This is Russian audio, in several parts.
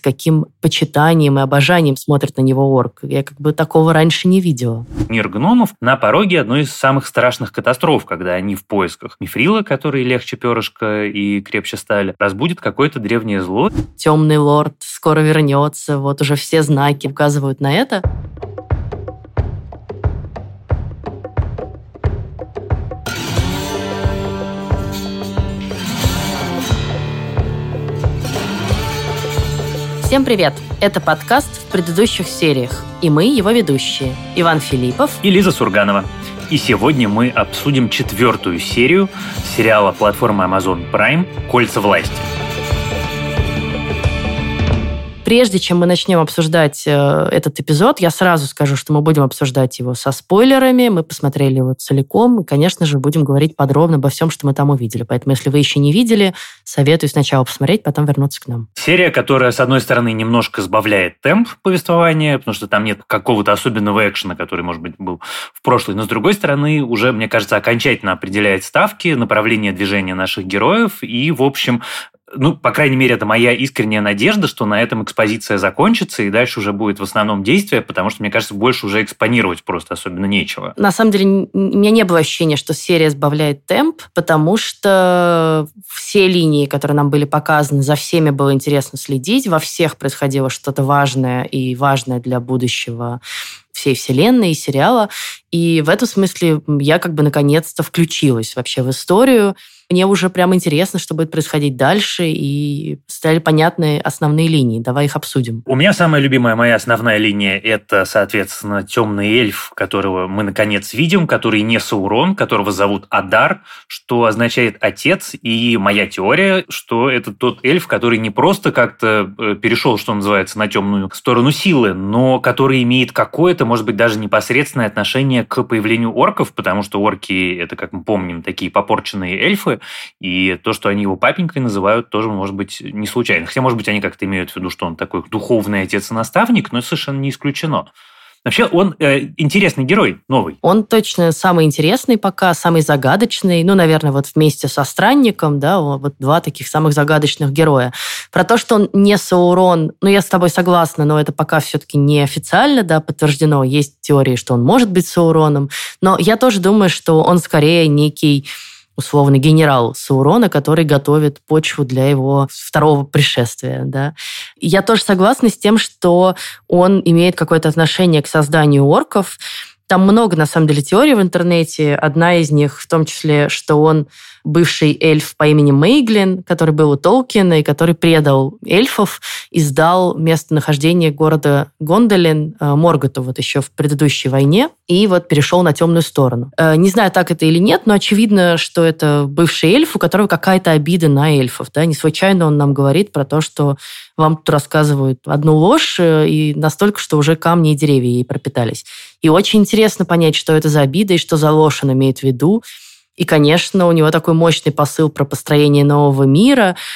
с каким почитанием и обожанием смотрит на него орк. Я как бы такого раньше не видела. Мир гномов на пороге одной из самых страшных катастроф, когда они в поисках мифрила, который легче перышка и крепче стали, разбудит какое-то древнее зло. Темный лорд скоро вернется, вот уже все знаки указывают на это. Всем привет! Это подкаст в предыдущих сериях, и мы его ведущие Иван Филиппов и Лиза Сурганова. И сегодня мы обсудим четвертую серию сериала платформы Amazon Prime «Кольца власти». Прежде чем мы начнем обсуждать э, этот эпизод, я сразу скажу, что мы будем обсуждать его со спойлерами. Мы посмотрели его целиком. И, конечно же, будем говорить подробно обо всем, что мы там увидели. Поэтому, если вы еще не видели, советую сначала посмотреть, потом вернуться к нам. Серия, которая, с одной стороны, немножко сбавляет темп повествования, потому что там нет какого-то особенного экшена, который, может быть, был в прошлой. Но, с другой стороны, уже, мне кажется, окончательно определяет ставки, направление движения наших героев и, в общем, ну, по крайней мере, это моя искренняя надежда, что на этом экспозиция закончится, и дальше уже будет в основном действие, потому что, мне кажется, больше уже экспонировать просто особенно нечего. На самом деле, у меня не было ощущения, что серия сбавляет темп, потому что все линии, которые нам были показаны, за всеми было интересно следить, во всех происходило что-то важное и важное для будущего всей вселенной и сериала. И в этом смысле я как бы наконец-то включилась вообще в историю мне уже прям интересно, что будет происходить дальше, и стали понятны основные линии. Давай их обсудим. У меня самая любимая моя основная линия – это, соответственно, темный эльф, которого мы, наконец, видим, который не Саурон, которого зовут Адар, что означает «отец», и моя теория, что это тот эльф, который не просто как-то э, перешел, что называется, на темную сторону силы, но который имеет какое-то, может быть, даже непосредственное отношение к появлению орков, потому что орки – это, как мы помним, такие попорченные эльфы, и то, что они его папенькой называют, тоже может быть не случайно. Хотя, может быть, они как-то имеют в виду, что он такой духовный отец и наставник, но совершенно не исключено. Вообще, он э, интересный герой, новый. Он точно самый интересный пока, самый загадочный. Ну, наверное, вот вместе со Странником, да, вот два таких самых загадочных героя. Про то, что он не Саурон, ну, я с тобой согласна, но это пока все-таки не официально, да, подтверждено. Есть теории, что он может быть Сауроном. Но я тоже думаю, что он скорее некий условно генерал Саурона, который готовит почву для его второго пришествия. Да. Я тоже согласна с тем, что он имеет какое-то отношение к созданию орков. Там много, на самом деле, теорий в интернете. Одна из них в том числе, что он бывший эльф по имени Мейглин, который был у Толкина и который предал эльфов и сдал местонахождение города Гондолин э, Морготу вот еще в предыдущей войне и вот перешел на темную сторону. Э, не знаю, так это или нет, но очевидно, что это бывший эльф, у которого какая-то обида на эльфов. Да? Не случайно он нам говорит про то, что вам тут рассказывают одну ложь, э, и настолько, что уже камни и деревья ей пропитались. И очень интересно понять, что это за обида и что за ложь он имеет в виду. И, конечно, у него такой мощный посыл про построение нового мира –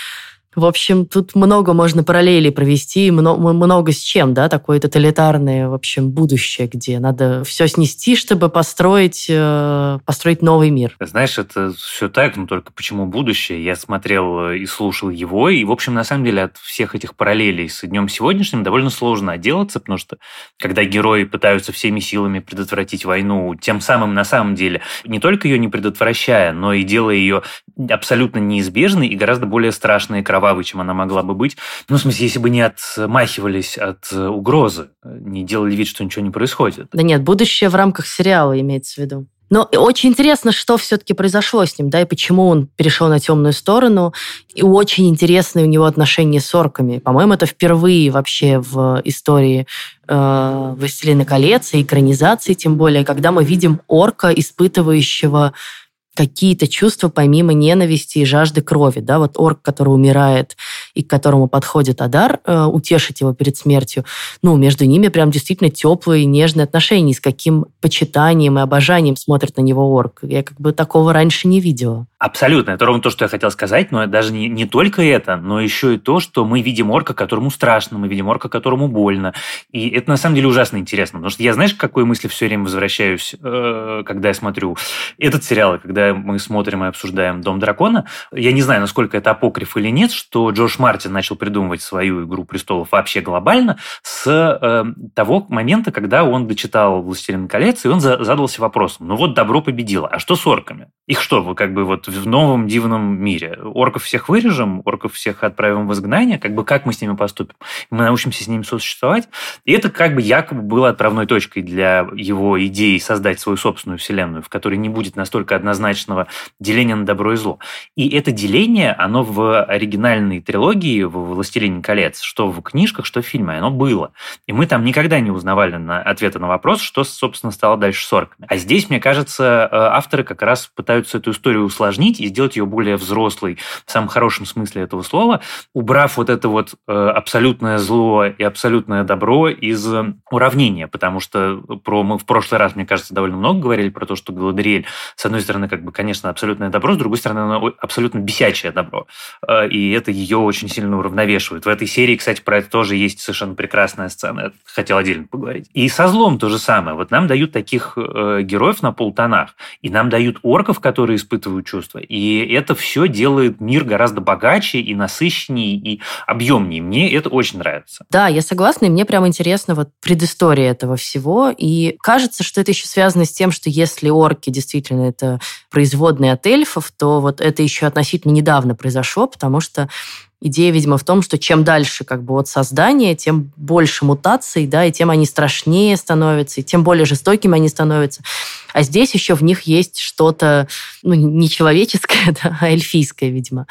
в общем, тут много можно параллелей провести, много, много с чем, да, такое тоталитарное, в общем, будущее, где надо все снести, чтобы построить, э, построить новый мир. Знаешь, это все так, но только почему будущее? Я смотрел и слушал его, и, в общем, на самом деле от всех этих параллелей с днем сегодняшним довольно сложно отделаться, потому что когда герои пытаются всеми силами предотвратить войну, тем самым, на самом деле, не только ее не предотвращая, но и делая ее абсолютно неизбежной и гораздо более страшной и кровавой кровавой, чем она могла бы быть. Ну, в смысле, если бы не отмахивались от э, угрозы, не делали вид, что ничего не происходит. Да нет, будущее в рамках сериала имеется в виду. Но очень интересно, что все-таки произошло с ним, да, и почему он перешел на темную сторону. И очень интересные у него отношения с орками. По-моему, это впервые вообще в истории э, «Властелина колец» и экранизации, тем более, когда мы видим орка, испытывающего какие-то чувства помимо ненависти и жажды крови. Да? Вот орк, который умирает и к которому подходит Адар, э, утешить его перед смертью, ну, между ними прям действительно теплые, нежные отношения, с каким почитанием и обожанием смотрит на него орк. Я как бы такого раньше не видела. Абсолютно. Это ровно то, что я хотел сказать, но даже не, не только это, но еще и то, что мы видим орка, которому страшно, мы видим орка, которому больно. И это на самом деле ужасно интересно, потому что я, знаешь, к какой мысли все время возвращаюсь, э, когда я смотрю этот сериал, когда мы смотрим и обсуждаем «Дом дракона». Я не знаю, насколько это апокриф или нет, что Джош Мартин начал придумывать свою «Игру престолов» вообще глобально с э, того момента, когда он дочитал «Властелин колец», и он за, задался вопросом, ну вот добро победило, а что с орками? Их что, как бы вот в новом дивном мире? Орков всех вырежем, орков всех отправим в изгнание, как бы как мы с ними поступим? Мы научимся с ними сосуществовать? И это как бы якобы было отправной точкой для его идеи создать свою собственную вселенную, в которой не будет настолько однозначного деления на добро и зло. И это деление, оно в оригинальной трилогии, в «Властелине колец», что в книжках, что в фильме, оно было. И мы там никогда не узнавали на ответа на вопрос, что, собственно, стало дальше с орками. А здесь, мне кажется, э, авторы как раз пытаются эту историю усложнить и сделать ее более взрослой в самом хорошем смысле этого слова, убрав вот это вот э, абсолютное зло и абсолютное добро из уравнения, потому что про мы в прошлый раз, мне кажется, довольно много говорили про то, что Галадриэль, с одной стороны, как бы, конечно, абсолютное добро, с другой стороны, она абсолютно бесячее добро. Э, и это ее очень сильно уравновешивает. В этой серии, кстати, про это тоже есть совершенно прекрасная сцена. Хотел отдельно поговорить. И со злом то же самое. Вот нам дают таких э, героев на полтонах, и нам дают орков, которые испытывают чувства. И это все делает мир гораздо богаче и насыщеннее, и объемнее. Мне это очень нравится. Да, я согласна, и мне прям интересно вот предыстория этого всего. И кажется, что это еще связано с тем, что если орки действительно это производные от эльфов, то вот это еще относительно недавно произошло, потому что идея, видимо, в том, что чем дальше как бы от создания, тем больше мутаций, да, и тем они страшнее становятся, и тем более жестокими они становятся. А здесь еще в них есть что-то, ну, не человеческое, да, а эльфийское, видимо.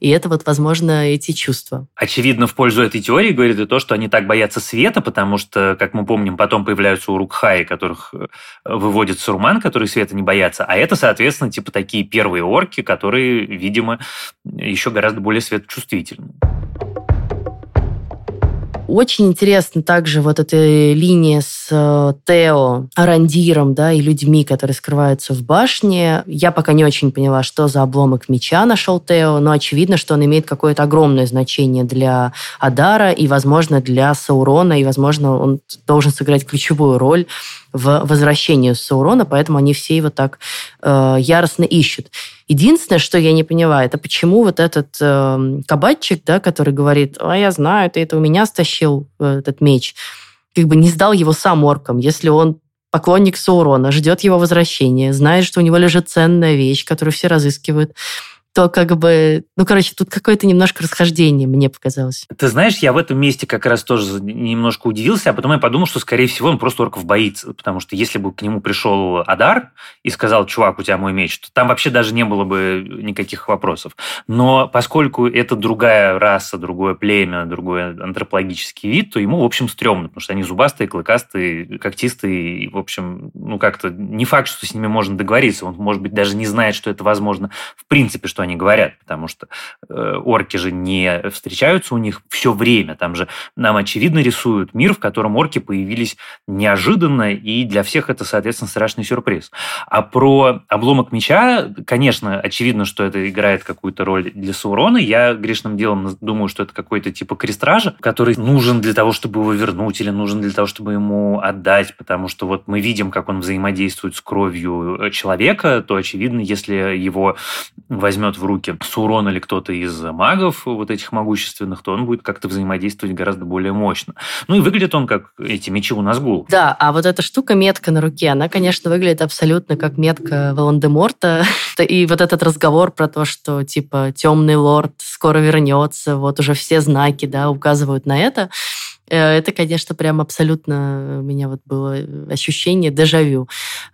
И это вот, возможно, эти чувства. Очевидно, в пользу этой теории говорит и то, что они так боятся света, потому что, как мы помним, потом появляются урукхаи, которых э, выводит Сурман, которые света не боятся. А это, соответственно, типа такие первые орки, которые, видимо, еще гораздо более светочувствительны. Очень интересно также вот эта линия с э, Тео, Арандиром, да, и людьми, которые скрываются в башне. Я пока не очень поняла, что за обломок меча нашел Тео, но очевидно, что он имеет какое-то огромное значение для Адара и, возможно, для Саурона, и, возможно, он должен сыграть ключевую роль в возвращении Саурона, поэтому они все его так э, яростно ищут. Единственное, что я не поняла, это почему вот этот э, кабачик, да, который говорит, а я знаю, ты это у меня стащил, э, этот меч, как бы не сдал его сам оркам, если он поклонник Саурона, ждет его возвращения, знает, что у него лежит ценная вещь, которую все разыскивают то как бы, ну, короче, тут какое-то немножко расхождение, мне показалось. Ты знаешь, я в этом месте как раз тоже немножко удивился, а потом я подумал, что, скорее всего, он просто орков боится, потому что если бы к нему пришел Адар и сказал, чувак, у тебя мой меч, то там вообще даже не было бы никаких вопросов. Но поскольку это другая раса, другое племя, другой антропологический вид, то ему, в общем, стрёмно, потому что они зубастые, клыкастые, когтистые, и, в общем, ну, как-то не факт, что с ними можно договориться. Он, может быть, даже не знает, что это возможно в принципе, что они говорят, потому что э, орки же не встречаются у них все время. Там же нам очевидно рисуют мир, в котором орки появились неожиданно, и для всех это, соответственно, страшный сюрприз. А про обломок меча, конечно, очевидно, что это играет какую-то роль для Саурона. Я грешным делом думаю, что это какой-то типа крестража, который нужен для того, чтобы его вернуть, или нужен для того, чтобы ему отдать, потому что вот мы видим, как он взаимодействует с кровью человека, то очевидно, если его возьмет в руки Сурон или кто-то из магов вот этих могущественных, то он будет как-то взаимодействовать гораздо более мощно. Ну и выглядит он как эти мечи у Назгул. Да, а вот эта штука, метка на руке, она, конечно, выглядит абсолютно как метка Волан-де-Морта. И вот этот разговор про то, что типа темный лорд скоро вернется, вот уже все знаки, да, указывают на это. Э, это, конечно, прям абсолютно у меня вот было ощущение дежавю.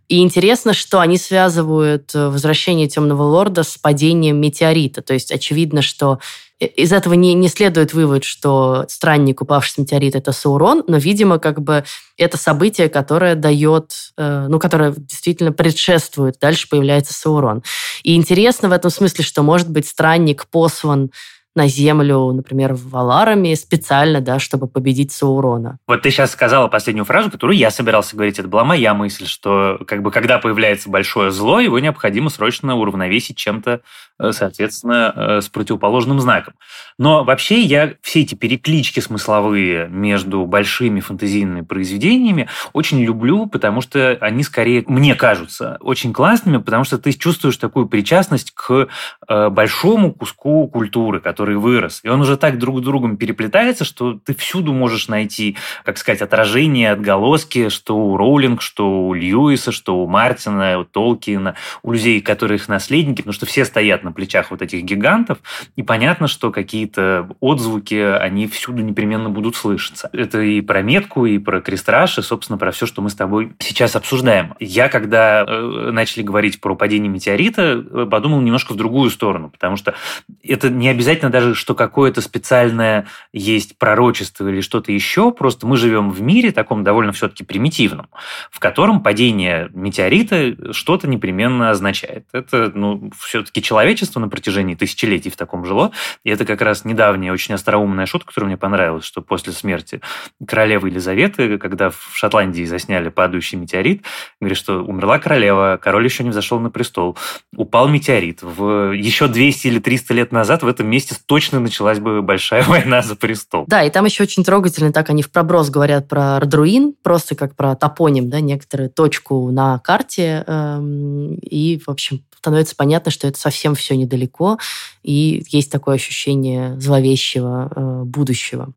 И интересно, что они связывают э, возвращение Темного Лорда с падением метеорита. То есть очевидно, что из этого не, не следует вывод, что странник, упавший с метеорита, это Саурон, но, видимо, как бы это событие, которое дает, э, ну, которое действительно предшествует, дальше появляется Саурон. И интересно в этом смысле, что, может быть, странник послан на землю, например, Валарами специально, да, чтобы победить Саурона. Вот ты сейчас сказала последнюю фразу, которую я собирался говорить. Это была моя мысль, что как бы когда появляется большое зло, его необходимо срочно уравновесить чем-то, э, соответственно, э, с противоположным знаком. Но вообще я все эти переклички смысловые между большими фантазийными произведениями очень люблю, потому что они скорее, мне кажутся, очень классными, потому что ты чувствуешь такую причастность к э, большому куску культуры, который который вырос. И он уже так друг другом переплетается, что ты всюду можешь найти, как сказать, отражение, отголоски, что у Роулинг, что у Льюиса, что у Мартина, у Толкина, у людей, которых наследники, потому что все стоят на плечах вот этих гигантов, и понятно, что какие-то отзвуки, они всюду непременно будут слышаться. Это и про метку, и про крестраж, и, собственно, про все, что мы с тобой сейчас обсуждаем. Я, когда э, начали говорить про падение метеорита, э, подумал немножко в другую сторону, потому что это не обязательно даже, что какое-то специальное есть пророчество или что-то еще, просто мы живем в мире таком довольно все-таки примитивном, в котором падение метеорита что-то непременно означает. Это, ну, все-таки человечество на протяжении тысячелетий в таком жило, и это как раз недавняя очень остроумная шутка, которая мне понравилась, что после смерти королевы Елизаветы, когда в Шотландии засняли падающий метеорит, говорит, что умерла королева, король еще не взошел на престол, упал метеорит. В еще 200 или 300 лет назад в этом месте точно началась бы большая война за престол. Да, и там еще очень трогательно так они в проброс говорят про Радруин, просто как про топоним, да, некоторую точку на карте. Эм, и, в общем, становится понятно, что это совсем все недалеко, и есть такое ощущение зловещего э, будущего.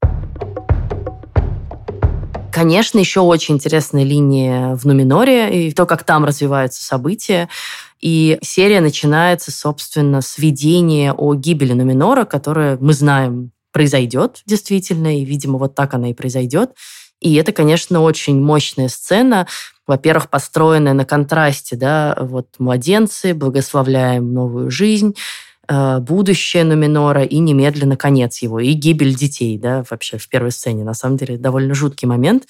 Конечно, еще очень интересная линия в Нуминоре и то, как там развиваются события. И серия начинается, собственно, с видения о гибели Нуминора, которое мы знаем произойдет действительно, и, видимо, вот так она и произойдет. И это, конечно, очень мощная сцена, во-первых, построенная на контрасте, да, вот младенцы, благословляем новую жизнь, Э, будущее Нуминора и немедленно конец его, и гибель детей, да, вообще в первой сцене. На самом деле довольно жуткий момент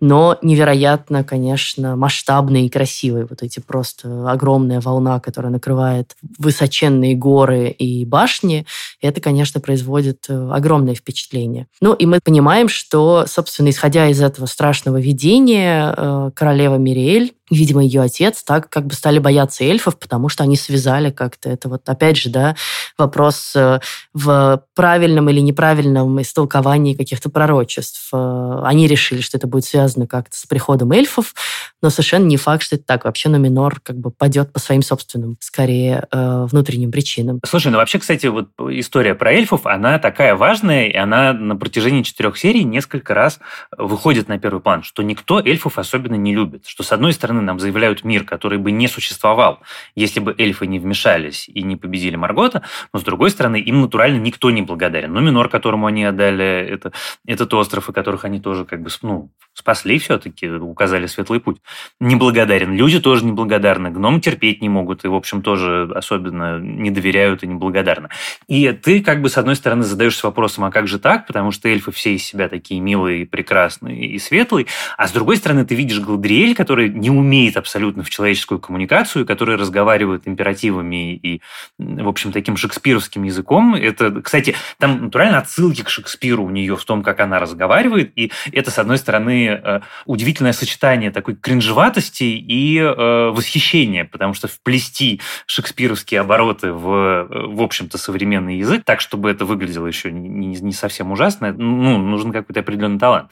но невероятно, конечно, масштабный и красивый. Вот эти просто огромная волна, которая накрывает высоченные горы и башни, это, конечно, производит э, огромное впечатление. Ну и мы понимаем, что, собственно, исходя из этого страшного видения, э, королева Мириэль видимо, ее отец, так как бы стали бояться эльфов, потому что они связали как-то это вот, опять же, да, вопрос э, в правильном или неправильном истолковании каких-то пророчеств. Э, они решили, что это будет связано как-то с приходом эльфов, но совершенно не факт, что это так. Вообще Номинор как бы падет по своим собственным, скорее, э, внутренним причинам. Слушай, ну вообще, кстати, вот история про эльфов, она такая важная, и она на протяжении четырех серий несколько раз выходит на первый план, что никто эльфов особенно не любит, что, с одной стороны, стороны, нам заявляют мир, который бы не существовал, если бы эльфы не вмешались и не победили Маргота, но, с другой стороны, им натурально никто не благодарен. Ну, Минор, которому они отдали это, этот остров, и которых они тоже как бы ну, спасли все-таки, указали светлый путь, не благодарен. Люди тоже неблагодарны, гномы терпеть не могут, и, в общем, тоже особенно не доверяют и неблагодарны. И ты, как бы, с одной стороны, задаешься вопросом, а как же так? Потому что эльфы все из себя такие милые, прекрасные и светлые, а с другой стороны, ты видишь Гладриэль, который не умеет умеет абсолютно в человеческую коммуникацию, который разговаривает императивами и, в общем, таким шекспировским языком. Это, кстати, там натурально отсылки к Шекспиру у нее в том, как она разговаривает, и это, с одной стороны, э, удивительное сочетание такой кринжеватости и э, восхищения, потому что вплести шекспировские обороты в, э, в общем-то, современный язык, так, чтобы это выглядело еще не, не совсем ужасно, ну, нужен какой-то определенный талант.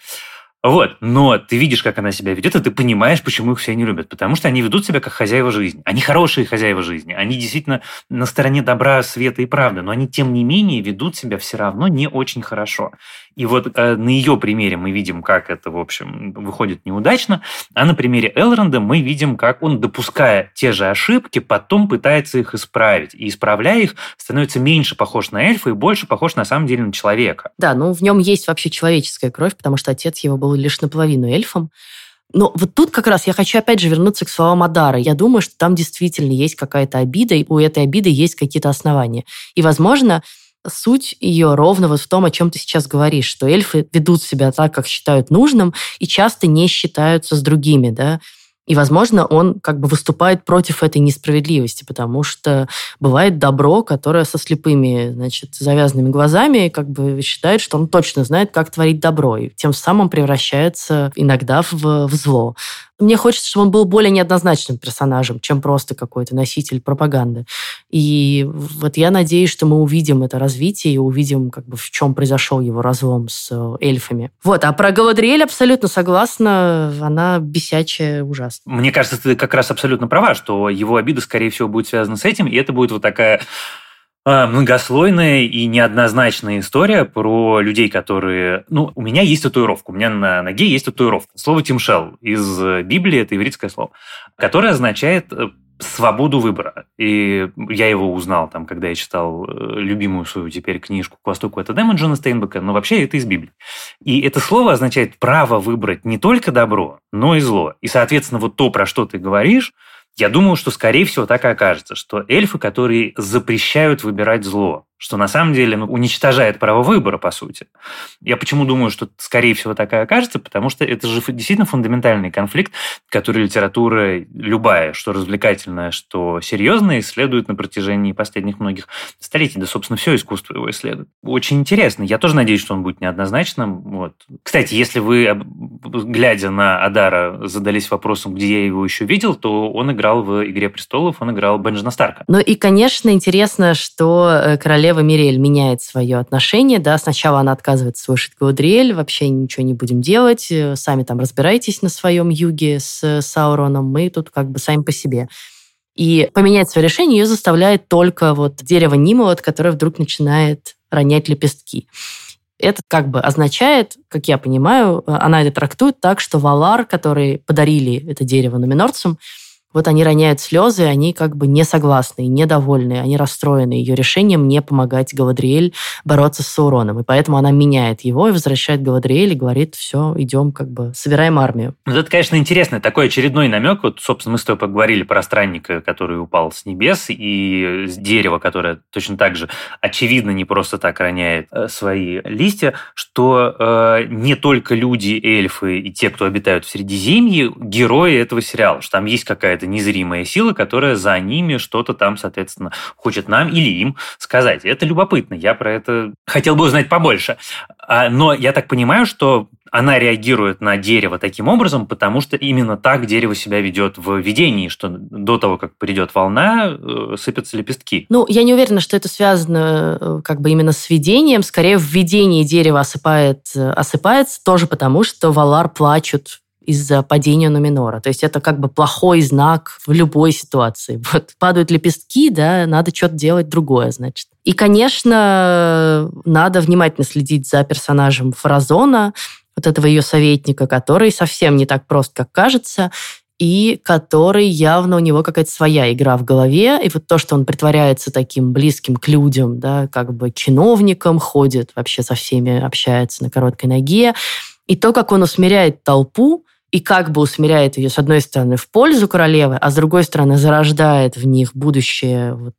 Вот. Но ты видишь, как она себя ведет, и ты понимаешь, почему их все не любят. Потому что они ведут себя как хозяева жизни. Они хорошие хозяева жизни. Они действительно на стороне добра, света и правды. Но они, тем не менее, ведут себя все равно не очень хорошо. И вот э, на ее примере мы видим, как это, в общем, выходит неудачно, а на примере Элронда мы видим, как он, допуская те же ошибки, потом пытается их исправить. И исправляя их, становится меньше похож на эльфа и больше похож на самом деле на человека. Да, ну в нем есть вообще человеческая кровь, потому что отец его был лишь наполовину эльфом. Но вот тут как раз я хочу опять же вернуться к словам Адара. Я думаю, что там действительно есть какая-то обида, и у этой обиды есть какие-то основания. И, возможно, суть ее ровно вот в том, о чем ты сейчас говоришь, что эльфы ведут себя так, как считают нужным, и часто не считаются с другими, да. И, возможно, он как бы выступает против этой несправедливости, потому что бывает добро, которое со слепыми, значит, завязанными глазами как бы считает, что он точно знает, как творить добро, и тем самым превращается иногда в, в зло. Мне хочется, чтобы он был более неоднозначным персонажем, чем просто какой-то носитель пропаганды. И вот я надеюсь, что мы увидим это развитие и увидим, как бы, в чем произошел его разлом с э, эльфами. Вот, а про Галадриэль абсолютно согласна. Она бесячая, ужасно. Мне кажется, ты как раз абсолютно права, что его обида, скорее всего, будет связана с этим, и это будет вот такая многослойная и неоднозначная история про людей, которые... Ну, у меня есть татуировка, у меня на ноге есть татуировка. Слово «тимшел» из Библии, это еврейское слово, которое означает э, свободу выбора. И я его узнал, там, когда я читал э, любимую свою теперь книжку «К востоку от Эдема» Джона Стейнбека, но вообще это из Библии. И это слово означает право выбрать не только добро, но и зло. И, соответственно, вот то, про что ты говоришь, я думаю, что, скорее всего, так и окажется, что эльфы, которые запрещают выбирать зло, что на самом деле ну, уничтожает право выбора, по сути. Я почему думаю, что скорее всего такая окажется, потому что это же действительно фундаментальный конфликт, который литература любая, что развлекательная, что серьезная, исследует на протяжении последних многих столетий. Да, собственно, все искусство его исследует. Очень интересно. Я тоже надеюсь, что он будет неоднозначным. Вот. Кстати, если вы, глядя на Адара, задались вопросом, где я его еще видел, то он играл в «Игре престолов», он играл Бенджина Старка. Ну и, конечно, интересно, что э, королева королева Мирель меняет свое отношение, да, сначала она отказывается слушать Галадриэль, вообще ничего не будем делать, э, сами там разбирайтесь на своем юге с Сауроном, мы тут как бы сами по себе. И поменять свое решение ее заставляет только вот дерево Нимолот, которое вдруг начинает ронять лепестки. Это как бы означает, как я понимаю, э, она это трактует так, что Валар, который подарили это дерево номинорцам, вот они роняют слезы, они как бы не согласны, недовольны, они расстроены ее решением не помогать Галадриэль бороться с Сауроном. И поэтому она меняет его и возвращает Галадриэль и говорит, все, идем, как бы, собираем армию. Ну, это, конечно, интересно. Такой очередной намек. Вот, собственно, мы с тобой поговорили про странника, который упал с небес, и с дерева, которое точно так же, очевидно, не просто так роняет э, свои листья, что э, не только люди, эльфы и те, кто обитают в Средиземье, герои этого сериала, что там есть какая-то какая-то незримая сила, которая за ними что-то там, соответственно, хочет нам или им сказать. Это любопытно. Я про это хотел бы узнать побольше. А, но я так понимаю, что она реагирует на дерево таким образом, потому что именно так дерево себя ведет в видении, что до того, как придет волна, э, сыпятся лепестки. Ну, я не уверена, что это связано э, как бы именно с видением. Скорее, в видении дерево осыпает, э, осыпается тоже потому, что Валар плачут из-за падения Нуминора. То есть это как бы плохой знак в любой ситуации. Вот падают лепестки, да, надо что-то делать другое, значит. И, конечно, надо внимательно следить за персонажем Фразона, вот этого ее советника, который совсем не так прост, как кажется, и который явно у него какая-то своя игра в голове. И вот то, что он притворяется таким близким к людям, да, как бы чиновником, ходит вообще со всеми, общается на короткой ноге, и то, как он усмиряет толпу, и как бы усмиряет ее, с одной стороны, в пользу королевы, а с другой стороны, зарождает в них будущее вот,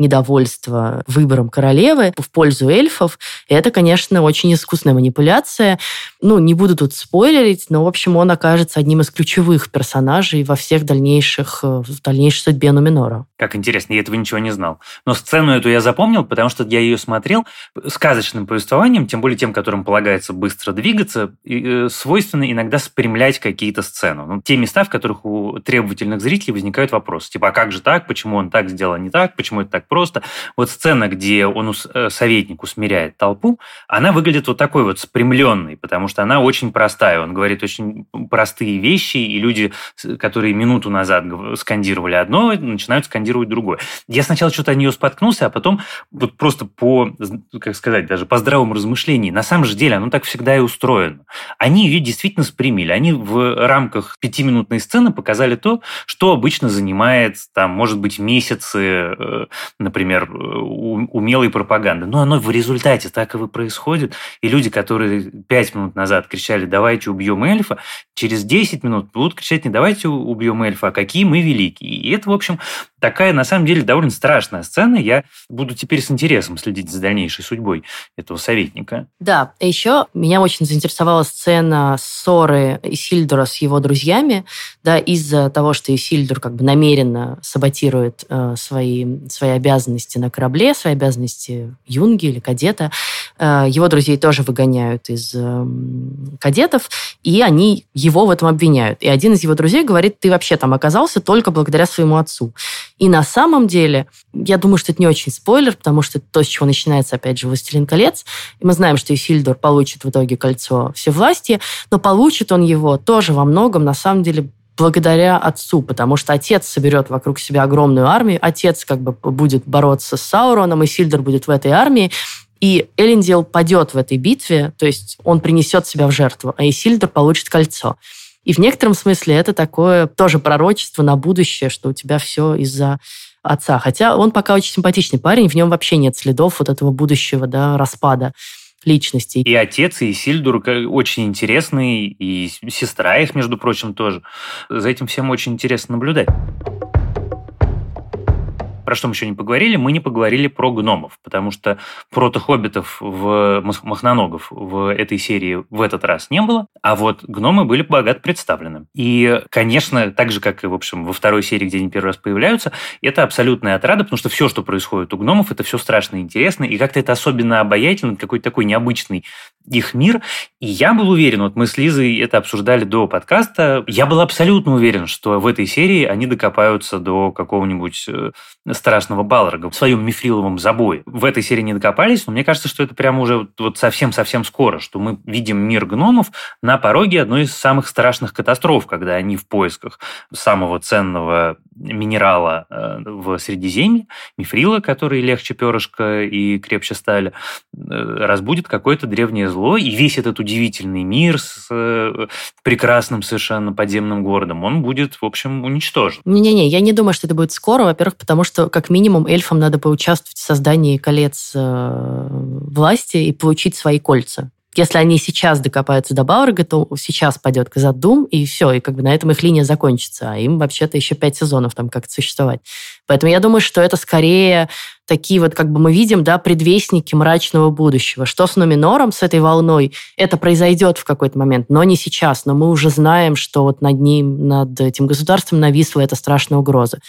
недовольство выбором королевы в пользу эльфов. И это, конечно, очень искусная манипуляция. Ну, не буду тут спойлерить, но, в общем, он окажется одним из ключевых персонажей во всех дальнейших, э, в дальнейшей судьбе Нуминора. Как интересно, я этого ничего не знал. Но сцену эту я запомнил, потому что я ее смотрел сказочным повествованием, тем более тем, которым полагается быстро двигаться, и, э, свойственно иногда спрямлять какие-то сцены. Ну, те места, в которых у требовательных зрителей возникают вопросы. Типа, а как же так? Почему он так сделал, не так? Почему это так просто. Вот сцена, где он э, советник усмиряет толпу, она выглядит вот такой вот спрямленной, потому что она очень простая. Он говорит очень простые вещи, и люди, которые минуту назад скандировали одно, начинают скандировать другое. Я сначала что-то о нее споткнулся, а потом вот просто по, как сказать, даже по здравому размышлению, на самом же деле оно так всегда и устроено. Они ее действительно спрямили. Они в рамках пятиминутной сцены показали то, что обычно занимает, там, может быть, месяцы э, например, умелой пропаганды. Но оно в результате так и происходит. И люди, которые пять минут назад кричали «давайте убьем эльфа», через 10 минут будут кричать не «давайте убьем эльфа», а «какие мы великие». И это, в общем, такая, на самом деле, довольно страшная сцена. Я буду теперь с интересом следить за дальнейшей судьбой этого советника. Да, еще меня очень заинтересовала сцена ссоры Исильдора с его друзьями, да, из-за того, что Исильдор как бы намеренно саботирует э, свои, свои обязанности на корабле, свои обязанности юнги или кадета. Э, его друзей тоже выгоняют из э, кадетов, и они его в этом обвиняют. И один из его друзей говорит, ты вообще там оказался только благодаря своему отцу. И на самом деле, я думаю, что это не очень спойлер, потому что это то, с чего начинается, опять же, «Властелин колец». И мы знаем, что Исильдор получит в итоге кольцо всевластия, но получит он его тоже во многом, на самом деле, благодаря отцу, потому что отец соберет вокруг себя огромную армию, отец как бы будет бороться с Сауроном, и Сильдер будет в этой армии, и Элендил падет в этой битве, то есть он принесет себя в жертву, а Исильдер получит кольцо. И в некотором смысле это такое тоже пророчество на будущее, что у тебя все из-за отца. Хотя он пока очень симпатичный парень, в нем вообще нет следов вот этого будущего да, распада личностей. И отец, и Сильдур очень интересный, и сестра их, между прочим, тоже. За этим всем очень интересно наблюдать про что мы еще не поговорили, мы не поговорили про гномов, потому что протохоббитов в махноногов в этой серии в этот раз не было, а вот гномы были богато представлены. И, конечно, так же, как и, в общем, во второй серии, где они первый раз появляются, это абсолютная отрада, потому что все, что происходит у гномов, это все страшно интересно, и как-то это особенно обаятельно, какой-то такой необычный их мир. И я был уверен, вот мы с Лизой это обсуждали до подкаста, я был абсолютно уверен, что в этой серии они докопаются до какого-нибудь э, страшного Балрога в своем мифриловом забое. В этой серии не докопались, но мне кажется, что это прямо уже вот совсем-совсем скоро, что мы видим мир гномов на пороге одной из самых страшных катастроф, когда они в поисках самого ценного минерала э, в Средиземье, мифрила, который легче перышка и крепче стали, э, разбудит какое-то древнее зло, и весь этот удивительный мир с э, прекрасным совершенно подземным городом, он будет, в общем, уничтожен. Не-не-не, я не думаю, что это будет скоро, во-первых, потому что, как минимум, эльфам надо поучаствовать в создании колец власти и получить свои кольца. Если они сейчас докопаются до Баурга, то сейчас пойдет Казадум, и все, и как бы на этом их линия закончится. А им вообще-то еще пять сезонов там как-то существовать. Поэтому я думаю, что это скорее такие вот, как бы мы видим, да, предвестники мрачного будущего. Что с Номинором, с этой волной, это произойдет в какой-то момент, но не сейчас. Но мы уже знаем, что вот над ним, над этим государством нависла эта страшная угроза.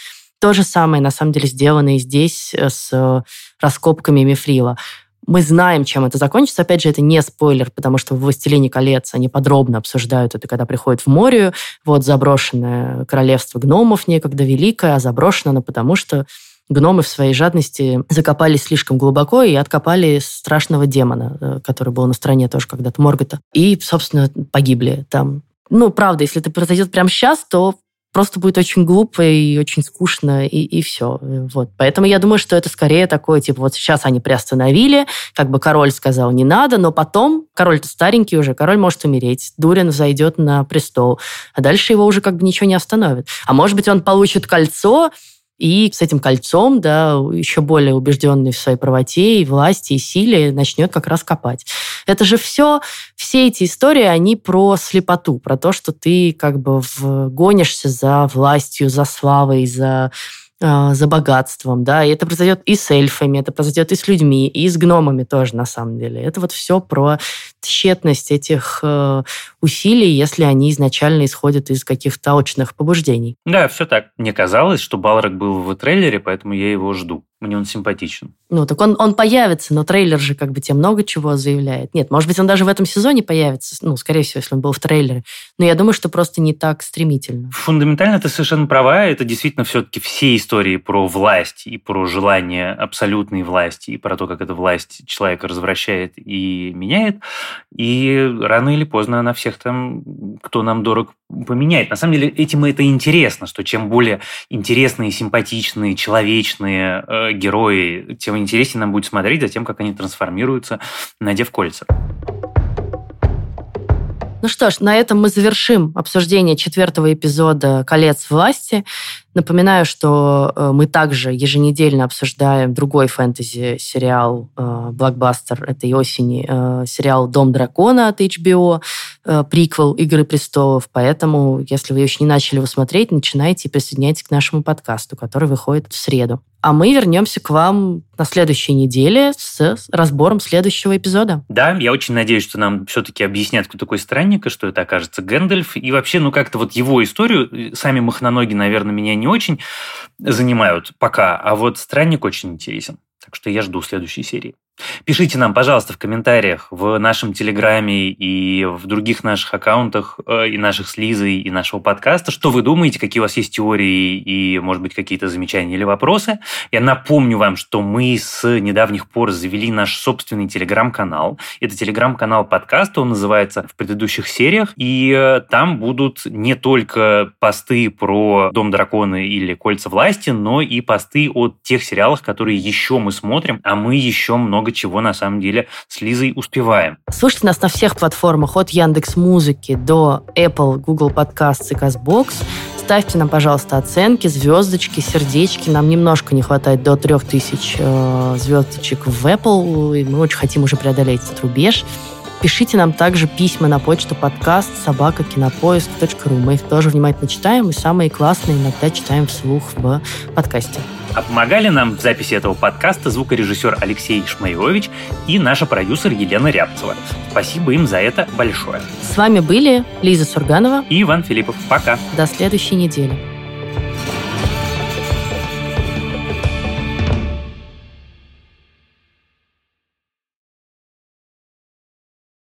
То же самое, на самом деле, сделано и здесь э, с раскопками Мифрила. Мы знаем, чем это закончится. Опять же, это не спойлер, потому что в «Властелине колец» они подробно обсуждают это, когда приходят в море. Вот заброшенное королевство гномов некогда великое, а заброшено оно потому, что гномы в своей жадности закопались слишком глубоко и откопали страшного демона, э, который был на стороне тоже когда-то Моргота. И, собственно, погибли там. Ну, правда, если это произойдет прямо сейчас, то просто будет очень глупо и очень скучно, и, и все. Вот. Поэтому я думаю, что это скорее такое, типа, вот сейчас они приостановили, как бы король сказал, не надо, но потом, король-то старенький уже, король может умереть, Дурин зайдет на престол, а дальше его уже как бы ничего не остановит. А может быть, он получит кольцо, и с этим кольцом, да, еще более убежденный в своей правоте и власти, и силе, начнет как раз копать. Это же все, все эти истории, они про слепоту, про то, что ты как бы в, гонишься за властью, за славой, за а, за богатством, да, и это произойдет и с эльфами, это произойдет и с людьми, и с гномами тоже, на самом деле. Это вот все про тщетность этих э, усилий, если они изначально исходят из каких-то очных побуждений. Да, все так. Мне казалось, что Балрак был в трейлере, поэтому я его жду. Мне он симпатичен. Ну, так он, он появится, но трейлер же как бы тебе много чего заявляет. Нет, может быть, он даже в этом сезоне появится, ну, скорее всего, если он был в трейлере. Но я думаю, что просто не так стремительно. Фундаментально ты совершенно права. Это действительно все-таки все истории про власть и про желание абсолютной власти, и про то, как эта власть человека развращает и меняет. И рано или поздно она всех там, кто нам дорог, поменяет. На самом деле, этим это интересно, что чем более интересные, симпатичные, человечные э, герои, тем интереснее нам будет смотреть за тем, как они трансформируются, надев кольца. Ну что ж, на этом мы завершим обсуждение четвертого эпизода «Колец власти». Напоминаю, что э, мы также еженедельно обсуждаем другой фэнтези-сериал э, блокбастер этой осени, э, сериал «Дом дракона» от HBO, приквел «Игры престолов». Поэтому, если вы еще не начали его смотреть, начинайте и присоединяйтесь к нашему подкасту, который выходит в среду. А мы вернемся к вам на следующей неделе с разбором следующего эпизода. Да, я очень надеюсь, что нам все-таки объяснят, кто такой странник, и что это окажется Гэндальф. И вообще, ну как-то вот его историю, сами махноноги, наверное, меня не очень занимают пока, а вот странник очень интересен. Так что я жду следующей серии. Пишите нам, пожалуйста, в комментариях в нашем Телеграме и в других наших аккаунтах э, и наших с Лизой, и нашего подкаста, что вы думаете, какие у вас есть теории и, может быть, какие-то замечания или вопросы. Я напомню вам, что мы с недавних пор завели наш собственный Телеграм-канал. Это Телеграм-канал подкаста, он называется «В предыдущих сериях», и э, там будут не только посты про «Дом дракона» или «Кольца власти», но и посты о тех сериалах, которые еще мы смотрим, а мы еще много чего на самом деле с Лизой успеваем. Слушайте нас на всех платформах, от Яндекс Музыки до Apple, Google Podcasts и CastBox. Ставьте нам, пожалуйста, оценки, звездочки, сердечки. Нам немножко не хватает до 3000 э, звездочек в Apple, и мы очень хотим уже преодолеть этот рубеж. Пишите нам также письма на почту подкаст собака кинопоиск.ру. Мы их тоже внимательно читаем, и самые классные иногда читаем вслух в подкасте. А помогали нам в записи этого подкаста звукорежиссер Алексей Шмаевич и наша продюсер Елена Рябцева. Спасибо им за это большое. С вами были Лиза Сурганова и Иван Филиппов. Пока. До следующей недели.